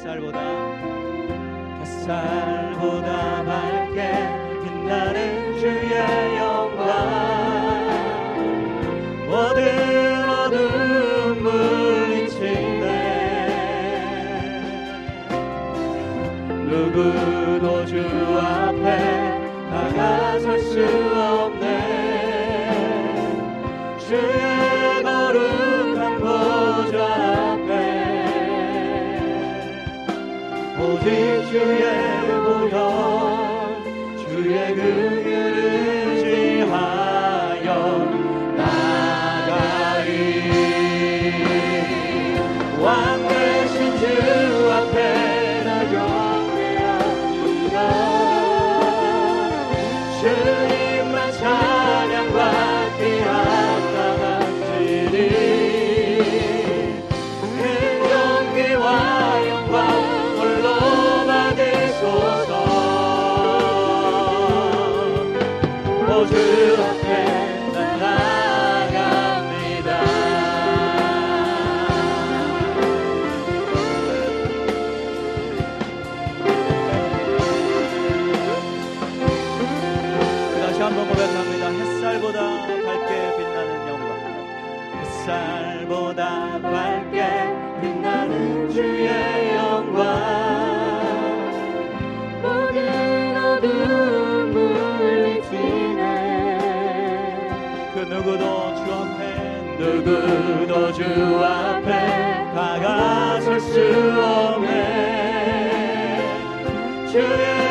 뱃살보다 뱃살보다 see. 날보다 밝게 빛나는 주의 영광. 모든 어둠 물리치네. 그 누구도 주 앞에 누구도 주 앞에 다가설 수 없네. 주의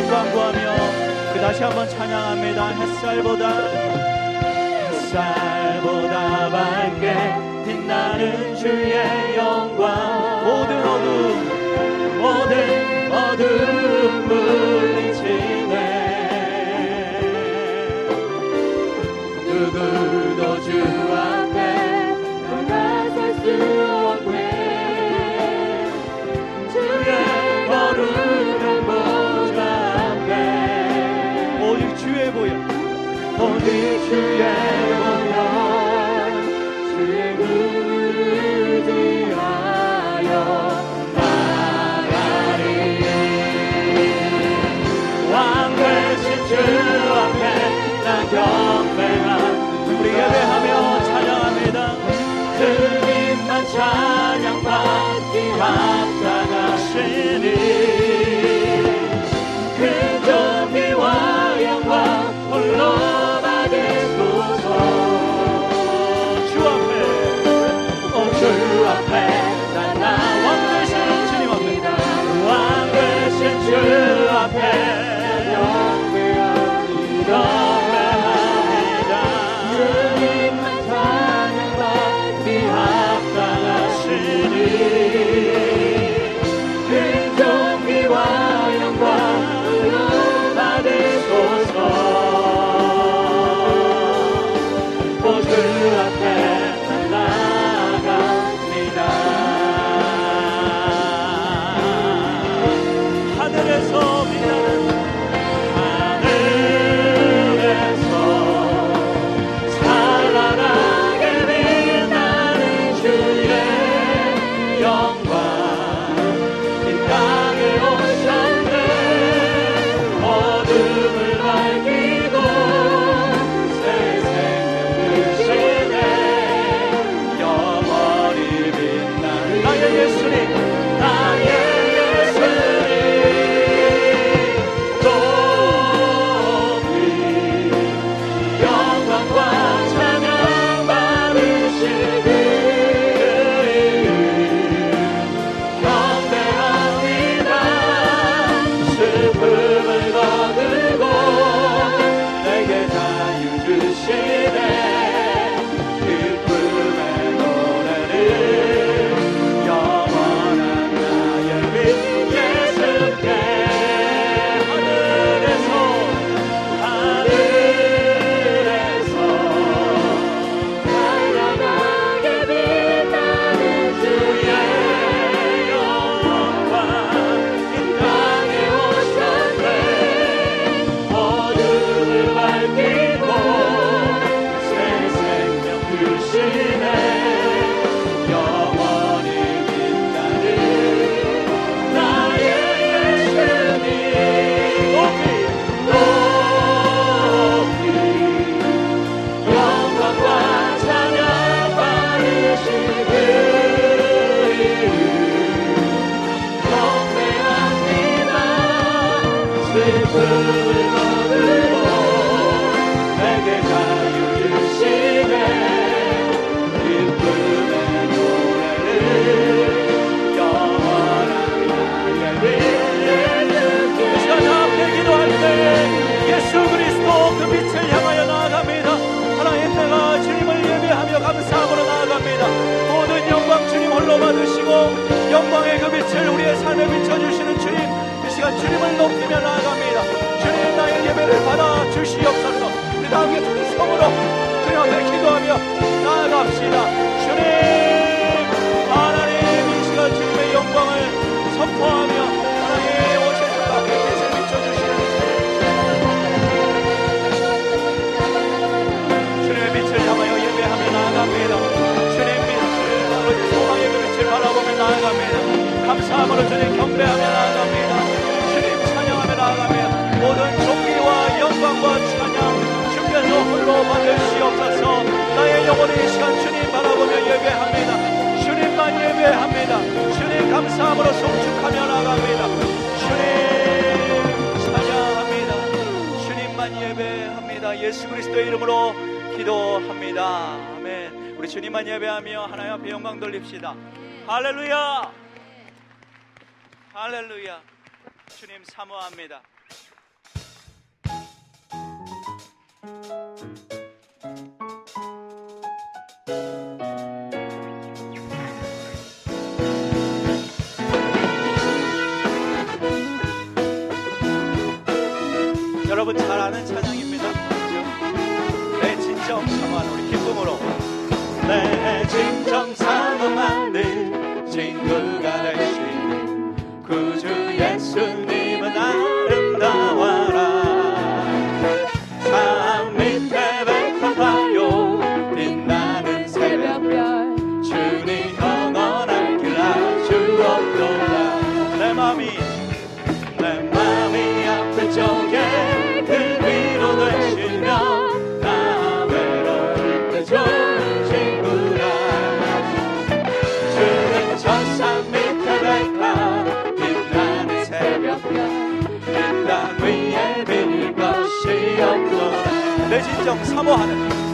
영광 구하며 그 다시 한번 찬양합니다. 햇살보다 햇살보다 밝게 빛나는 주의 영광. 모든 어둠 모든 어둠 물리치네. 누구 一去远。 주님 경배하며 나아갑니다. 주님 찬양하며 나아가며 모든 존귀와 영광과 찬양 주께서 홀로 받을수없어서 나의 영혼의 시간 주님 바라보며 예배합니다. 주님만 예배합니다. 주님 감사함으로 송축하며 나아갑니다. 주님 찬양합니다. 주님만 예배합니다. 예수 그리스도의 이름으로 기도합니다. 아멘. 우리 주님만 예배하며 하나님 앞에 영광 돌립시다. 할렐루야! 할렐루야. 주님 사모합니다. 여러분 잘 아는 찬양입니다. 내 진정 상한 우리 기쁨으로 내 진정 상한 만들 친구가 될 진정 사모하는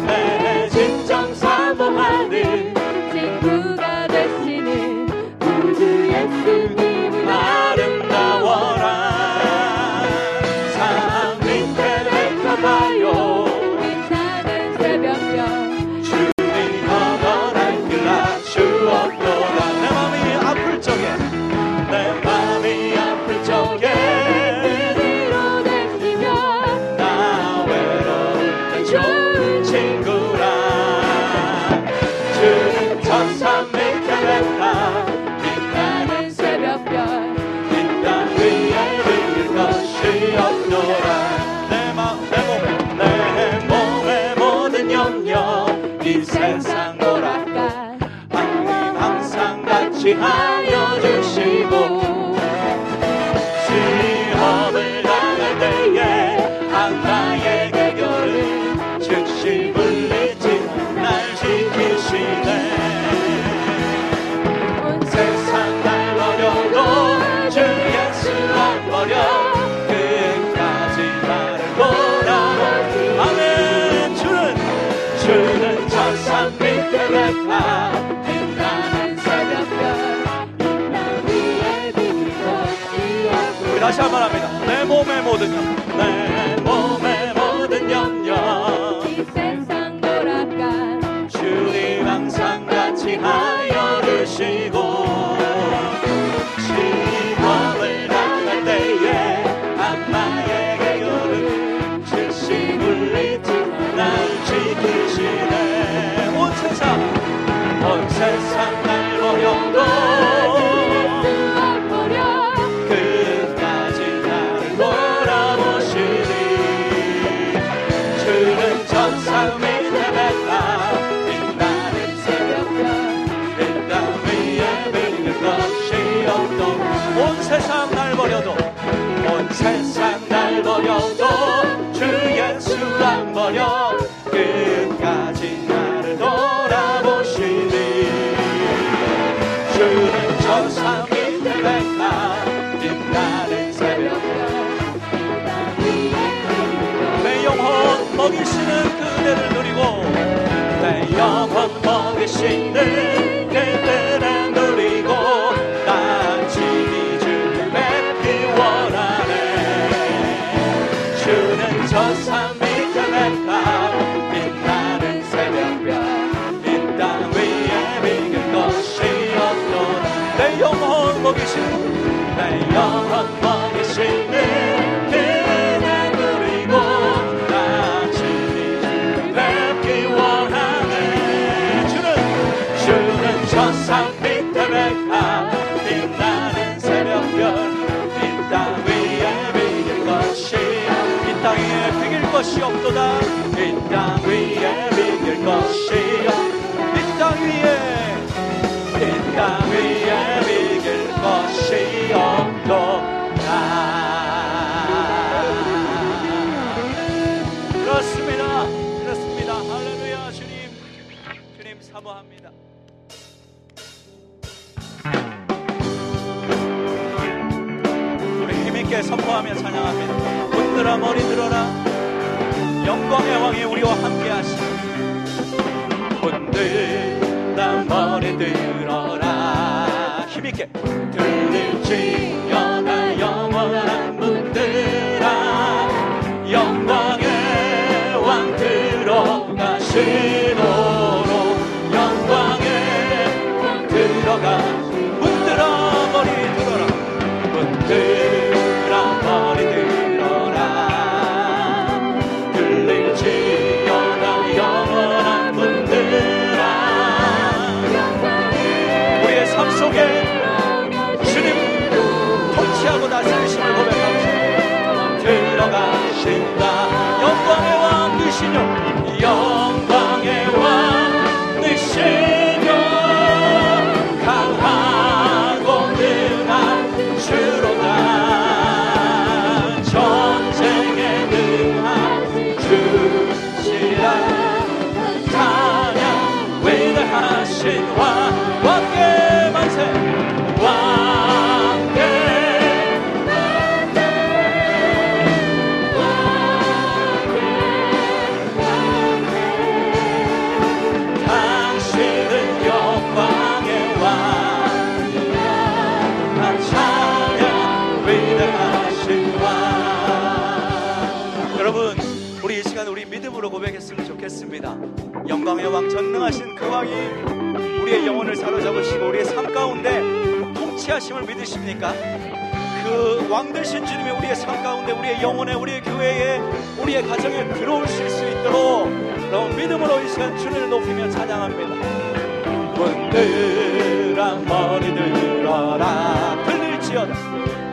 끝까지 나를 돌아보시니. 주는 천사 밑에 뵙나 빛나는 새벽. 내 영혼 먹이시는 그대를 누리고 내 영혼 먹이시는 함께 들릴지 여나 영원한 분들아. 영광의 왕 들어가시 가운데 통치하심을 믿으십니까? 그 왕되신 주님이 우리의 삶 가운데 우리의 영혼에 우리의 교회에 우리의 가정에 들어오실 수 있도록 여러분 믿음으로 이 시간 주님을 높이며 찬양합니다. 문들아 머리 들어라. 들릴지어다.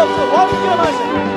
Dios, te voy a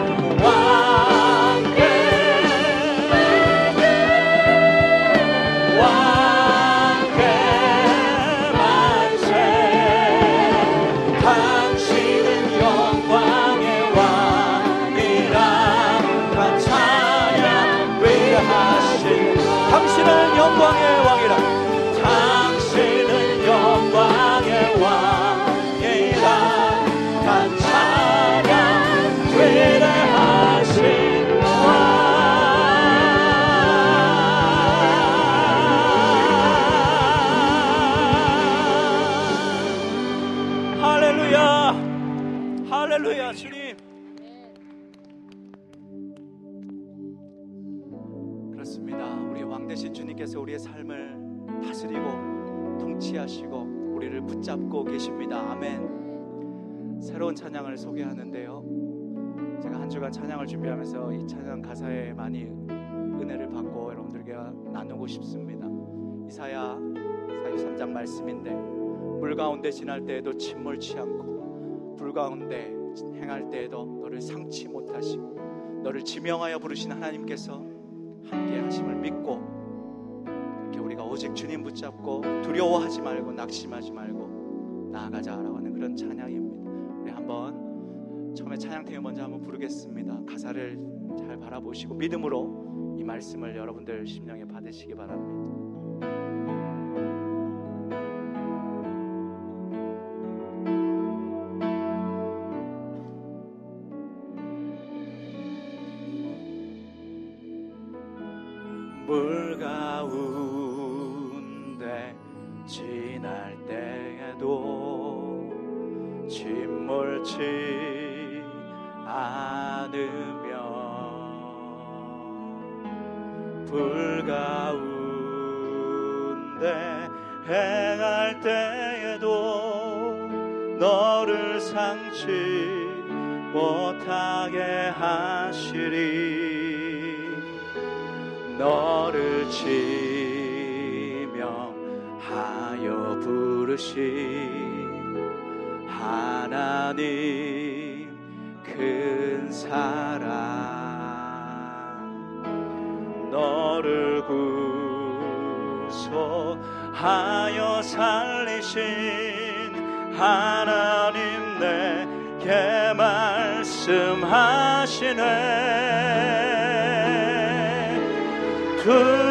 할렐루야 주님. 그렇습니다. 우리 왕 대신 주님께서 우리의 삶을 다스리고 통치하시고 우리를 붙잡고 계십니다. 아멘. 새로운 찬양을 소개하는데요. 제가 한 주간 찬양을 준비하면서 이 찬양 가사에 많이 은혜를 받고 여러분들에게 나누고 싶습니다. 이사야 43장 말씀인데 물 가운데 지날 때에도 침몰치 않고 불 가운데 행할 때에도 너를 상치 못하시고 너를 지명하여 부르신 하나님께서 함께 하심을 믿고 이렇게 우리가 오직 주님 붙잡고 두려워하지 말고 낙심하지 말고 나아가자라고 하는 그런 찬양입니다. 우리 한번 처음에 찬양팀이 먼저 한번 부르겠습니다. 가사를 잘 바라보시고 믿음으로 이 말씀을 여러분들 심령에 받으시기 바랍니다. 못하게 하시리. 너를 지명하여 부르신 하나님 큰 사랑. 너를 구속하여 살리신 하나님 내게 말씀하시네. 두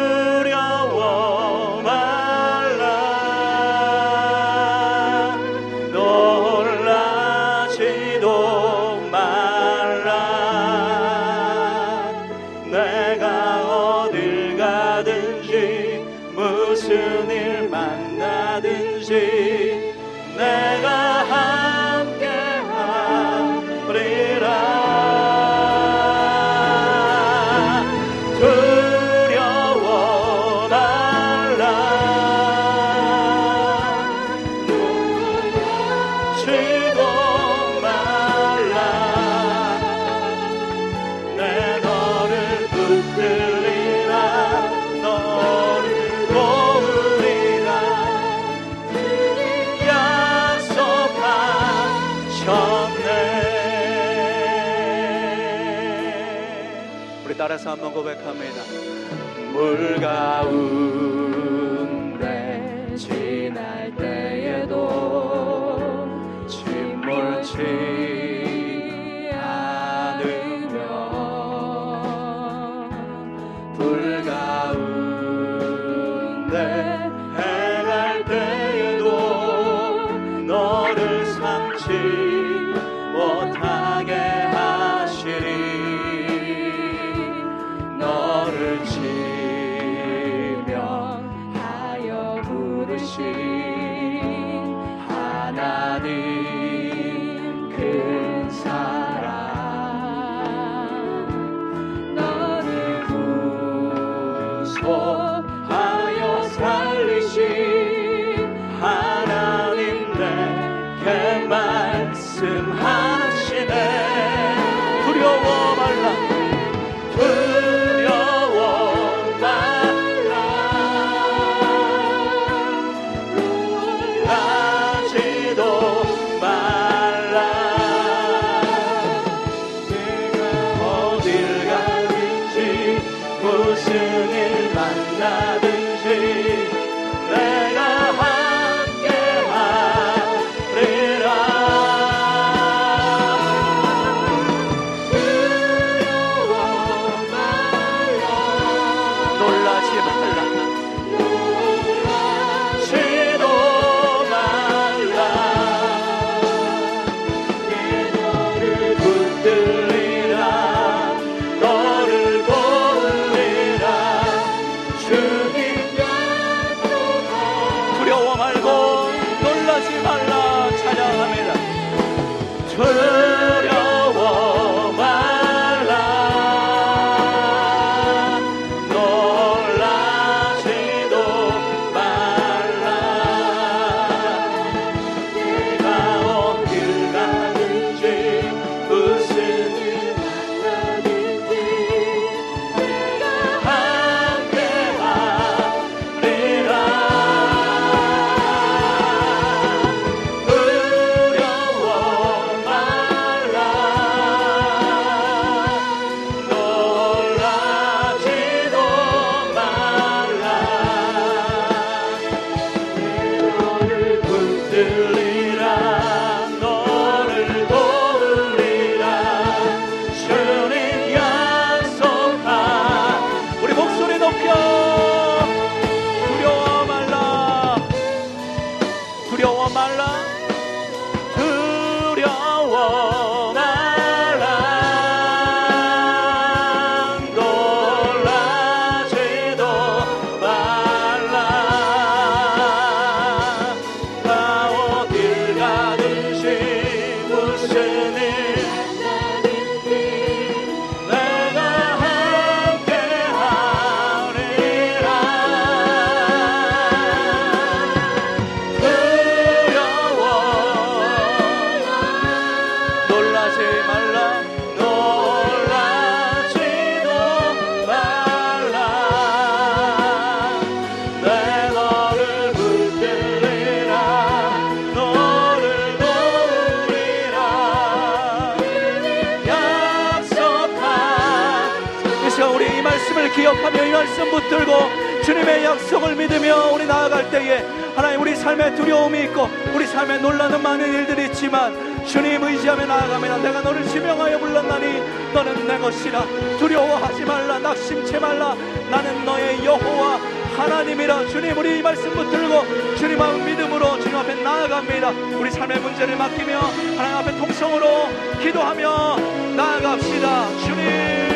우리 따라서 한번 고백합니다. 물 가운데 起来很。 주님의 약속을 믿으며 우리 나아갈 때에 하나님 우리 삶에 두려움이 있고 우리 삶에 놀라는 많은 일들이 있지만 주님 의지하며 나아가면 내가 너를 지명하여 불렀나니 너는 내 것이라. 두려워하지 말라 낙심치 말라. 나는 너의 여호와 하나님이라. 주님 우리 이 말씀 붙들고 주님 앞 믿음으로 주님 앞에 나아갑니다. 우리 삶의 문제를 맡기며 하나님 앞에 통성으로 기도하며 나아갑시다. 주님